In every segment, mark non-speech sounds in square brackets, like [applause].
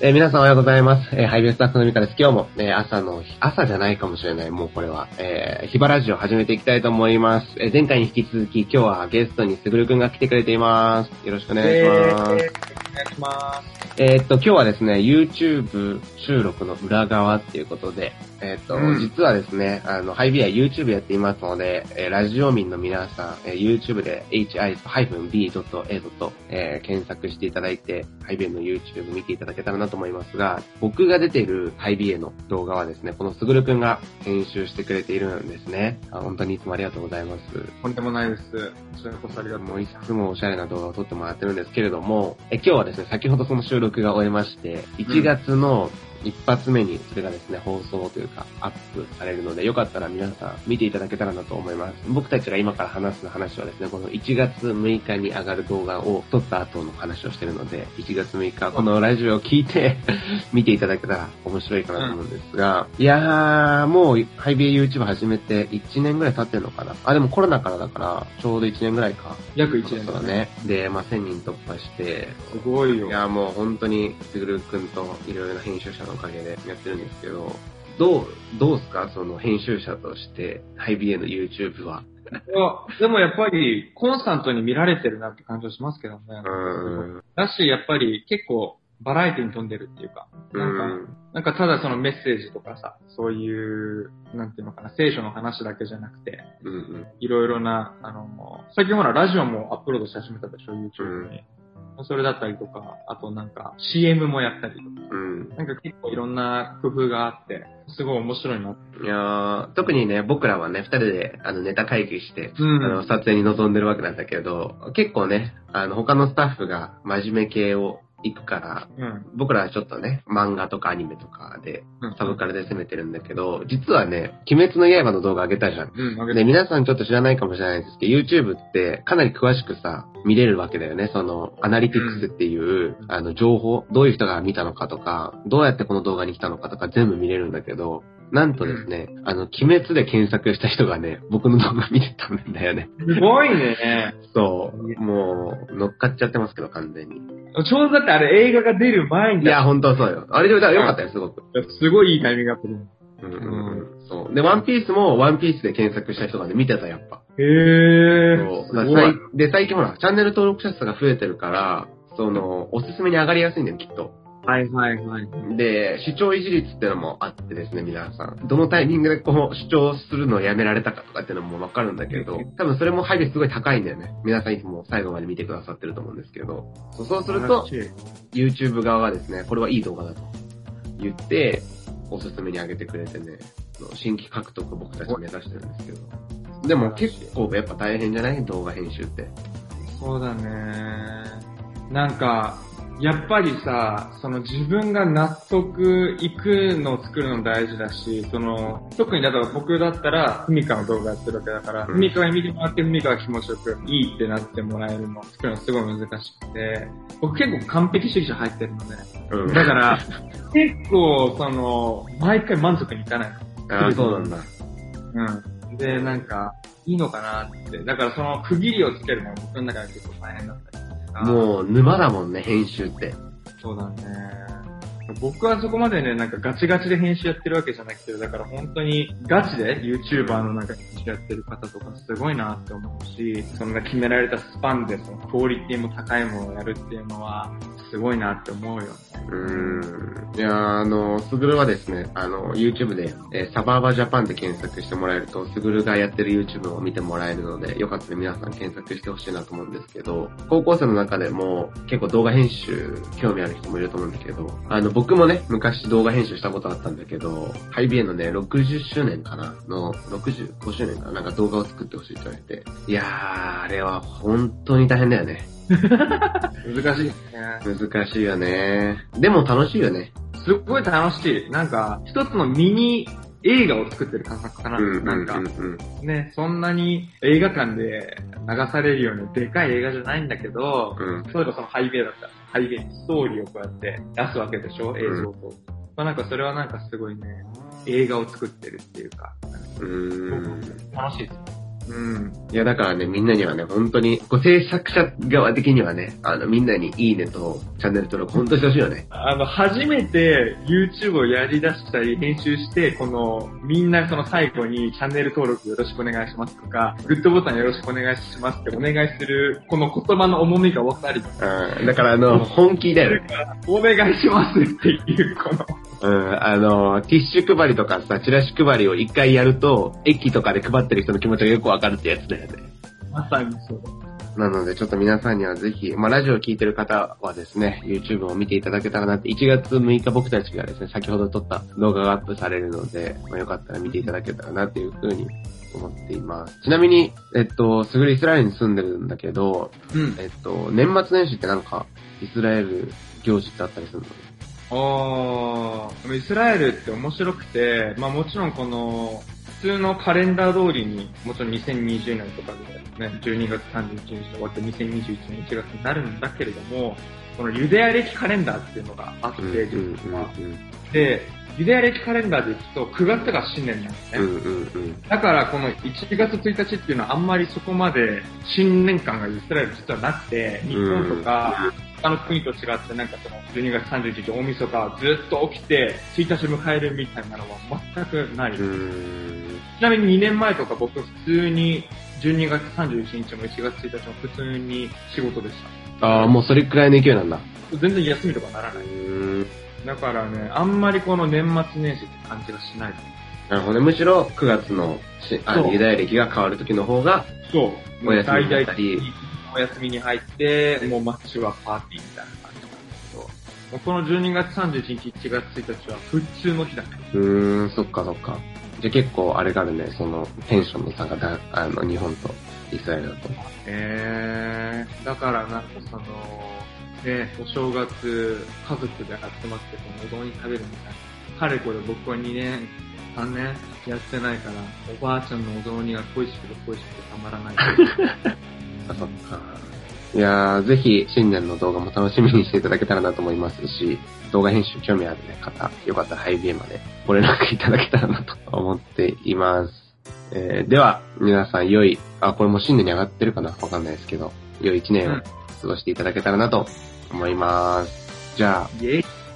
えー皆さんおはようございます。えーハイビュースタッフのミカです。今日も、えー朝の、朝じゃないかもしれない、もうこれは、えー、ヒバラジオ始めていきたいと思います。えー前回に引き続き、今日はゲストにすぐるくんが来てくれています。よろしくお願いします。えーお願いします。えーっと、今日はですね、YouTube 収録の裏側っていうことで、えーっと、うん実はですね、あの、ハイビア YouTube やっていますので、えーラジオ民の皆さん、えー YouTube で hi-b.a. えー検索していただいて、ハイビアの YouTube 見ていただけたらなと思いますが、僕が出ているハイビエの動画はですね、このすぐるくんが編集してくれているんですね。あ本当にいつもありがとうございます。とんでもないです。こちらこそありがとう。もういつもおしゃれな動画を撮ってもらってるんですけれども、え今日はですね、先ほどその収録が終えまして、1月の一発目にそれがですね、放送というかアップされるので、よかったら皆さん見ていただけたらなと思います。僕たちが今から話す話はですね、この1月6日に上がる動画を撮った後の話をしてるので、1月6日このラジオを聞いて [laughs] 見ていただけたら面白いかなと思うんですが、いやー、もうハイビエ YouTube 始めて1年ぐらい経ってるのかなあ、でもコロナからだから、ちょうど1年ぐらいか。約1年だ。ね。で、まあ、1000人突破して、すごいよ。いや、もう本当に、すぐるくんといろいろな編集者のおかげでやってるんですけど、どう、どうすか？その編集者として、ハイビエの YouTube は。いやでもやっぱり、コンスタントに見られてるなって感じはしますけどね。うん。だし、やっぱり結構、バラエティに富んでるっていうか、なんか、なんかただそのメッセージとかさ、そういう、なんていうのかな、聖書の話だけじゃなくて、うんうん。いろいろな、あの、最近ほら、ラジオもアップロードし始めたでしょ、YouTube に。それだったりとか、あとなんか、CM もやったりとか、うん。なんか結構いろんな工夫があって、すごい面白いなって。いやー特にね、僕らはね、二人で、あの、ネタ会議して、うんあの、撮影に臨んでるわけなんだけど、結構ね、あの、他のスタッフが真面目系を行くから、うん。僕らはちょっとね、漫画とかアニメとかで、うん。サブカルで攻めてるんだけど、実はね、鬼滅の刃の動画上げたじゃん。うん、で、て。皆さんちょっと知らないかもしれないですけど、YouTube ってかなり詳しくさ、見れるわけだよね。その、アナリティクスっていう、あの、情報、どういう人が見たのかとか、どうやってこの動画に来たのかとか全部見れるんだけど、なんとですね、あの、鬼滅で検索した人がね、僕の動画見てたんだよね。すごいね。そう。もう、乗っかっちゃってますけど、完全に。ちょうどだってあれ映画が出る前にいや、ほんとそうよ。あれで、だからよかったよ、すごく。すごいいいタイミングだったね。うんうんうん。そう。で、ワンピースもワンピースで検索した人がね、見てた、やっぱ。へー。そう。すごいだからさい。で、最近ほら、チャンネル登録者数が増えてるから、その、おすすめに上がりやすいんだよ、きっと。はいはいはい。で、視聴維持率っていうのもあってですね、皆さん。どのタイミングでこう、主張するのをやめられたかとかっていうのもわかるんだけど、多分それも配慮すごい高いんだよね。皆さんいつも最後まで見てくださってると思うんですけど。そうすると、YouTube 側がですね、これはいい動画だと言って、おすすめに上げてくれてね、新規獲得を僕たち目指してるんですけど。でも結構やっぱ大変じゃない？動画編集って。そうだね。なんか、やっぱりさ、その自分が納得いくのを作るの大事だし、その、特にだから僕だったら、ふみかの動画やってるわけだから、うんふみかに見てもらって、ふみかが気持ちよくいいってなってもらえるのを作るのすごい難しくて、僕結構完璧主義者入ってるので、うんだから、結構、その、毎回満足にいかないああ、そうなんだ。の。うん。で、なんか、いいのかなって。だからその区切りをつけるのが僕の中で結構大変だったり。もう沼だもんね、編集って。そうだね。僕はそこまでね、なんかガチガチで編集やってるわけじゃなくて、だから本当にガチで YouTuber のなんか編集やってる方とかすごいなって思うし、そんな決められたスパンでそのクオリティも高いものをやるっていうのはすごいなって思うよ。うん。いやあの、すぐるはですね、あの、YouTube で、えーサバーバジャパンで検索してもらえると、すぐるがやってる YouTube を見てもらえるので、よかったら皆さん検索してほしいなと思うんですけど、高校生の中でも結構動画編集興味ある人もいると思うんだけど、あの、僕もね、昔動画編集したことあったんだけど、ハイビエのね、60周年かなの、65周年かななんか動画を作ってほしいって言われて、いやー、あれは本当に大変だよね。[laughs] 難しいね。難しいよね。でも楽しいよね。すっごい楽しい。なんか、一つのミニ映画を作ってる感覚かな。うんなんかう、んうんね、そんなに映画館で流されるようなでかい映画じゃないんだけど、うん。例えばそのハイウェイだったら、ハイウェイにストーリーをこうやって出すわけでしょ映像と。まあなんかそれはなんかすごいね、映画を作ってるっていうか、うーん。楽しいです。うん。いや、だからね、みんなにはね、本当に、こう制作者側的にはね、あの、みんなにいいねとチャンネル登録本当にしてほしいよね。あの、初めて YouTube をやり出したり、編集して、この、みんなその最後にチャンネル登録よろしくお願いしますとか、グッドボタンよろしくお願いしますってお願いする、この言葉の重みが分かり、うん。だから、あの、本気だよね。お願いしますっていう、この、うん。あの、ティッシュ配りとかさ、チラシ配りを一回やると、駅とかで配ってる人の気持ちがよくわかるってやつだよね。まさにそう。なので、ちょっと皆さんにはぜひ、まあ、ラジオを聞いてる方はですね、YouTube を見ていただけたらなって、1月6日僕たちがですね、先ほど撮った動画がアップされるので、まあ、よかったら見ていただけたらなっていうふうに思っています。ちなみに、えっと、すぐるイスラエルに住んでるんだけど、うん。えっと、年末年始ってなんか、イスラエル行事ってあったりするの？あイスラエルって面白くて、まあもちろんこの、普通のカレンダー通りに、もちろん2020年とかでね、12月31日で終わって2021年1月になるんだけれども、このユダヤ歴カレンダーっていうのがあって、うん実は。で、ユダヤ歴カレンダーでいくと9月が新年なんですね。うんうんうんだからこの1月1日っていうのはあんまりそこまで新年間がイスラエル実はなくて、日本とか他の国と違ってなんかその12月31日大晦日ずっと起きて1日迎えるみたいなのは全くない。うち。なみに2年前とか僕普通に12月31日も1月1日も普通に仕事でしああ、もうそれくらいの勢いなんだ。た。全然休みとかならうない。だからね、あんまりこの年末年始って感じがしない。なるほどね。むしろ9月のしあのそうユダヤ歴が変わる時の方が、そう。お休みだったりお休みに入って、もう街はパーティーみたいな感じなんですけど、もうこの12月31日、1月1日は普通の日だね。うーん、そっかそっか。じゃあ結構あれがあるね、そのテンションの差がだ、あの、日本とイスラエルだと。えー、だからなんかその、ね、お正月、家族で集まってこのうどん食べるみたいな。かれこれ僕は2年、3年やってないから、おばあちゃんのお雑煮が恋しくて恋しくてたまらない。[laughs] あ、そっか。いやー、ぜひ新年の動画も楽しみにしていただけたらなと思いますし、動画編集興味ある、ね、方、よかったらハイビエまでご連絡いただけたらなと思っています。えー、では、皆さん良い、あ、これも新年に上がってるかなわかんないですけど、良い一年を過ごしていただけたらなと思います。じゃ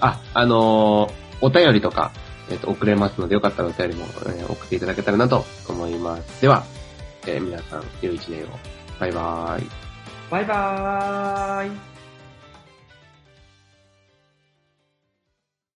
あ、あ、あのーお便りとか、えっ、と、送れますので、よかったらお便りも、えー送っていただけたらなと思います。では、えー皆さん、良い一年を。バイバーイ。バイバーイ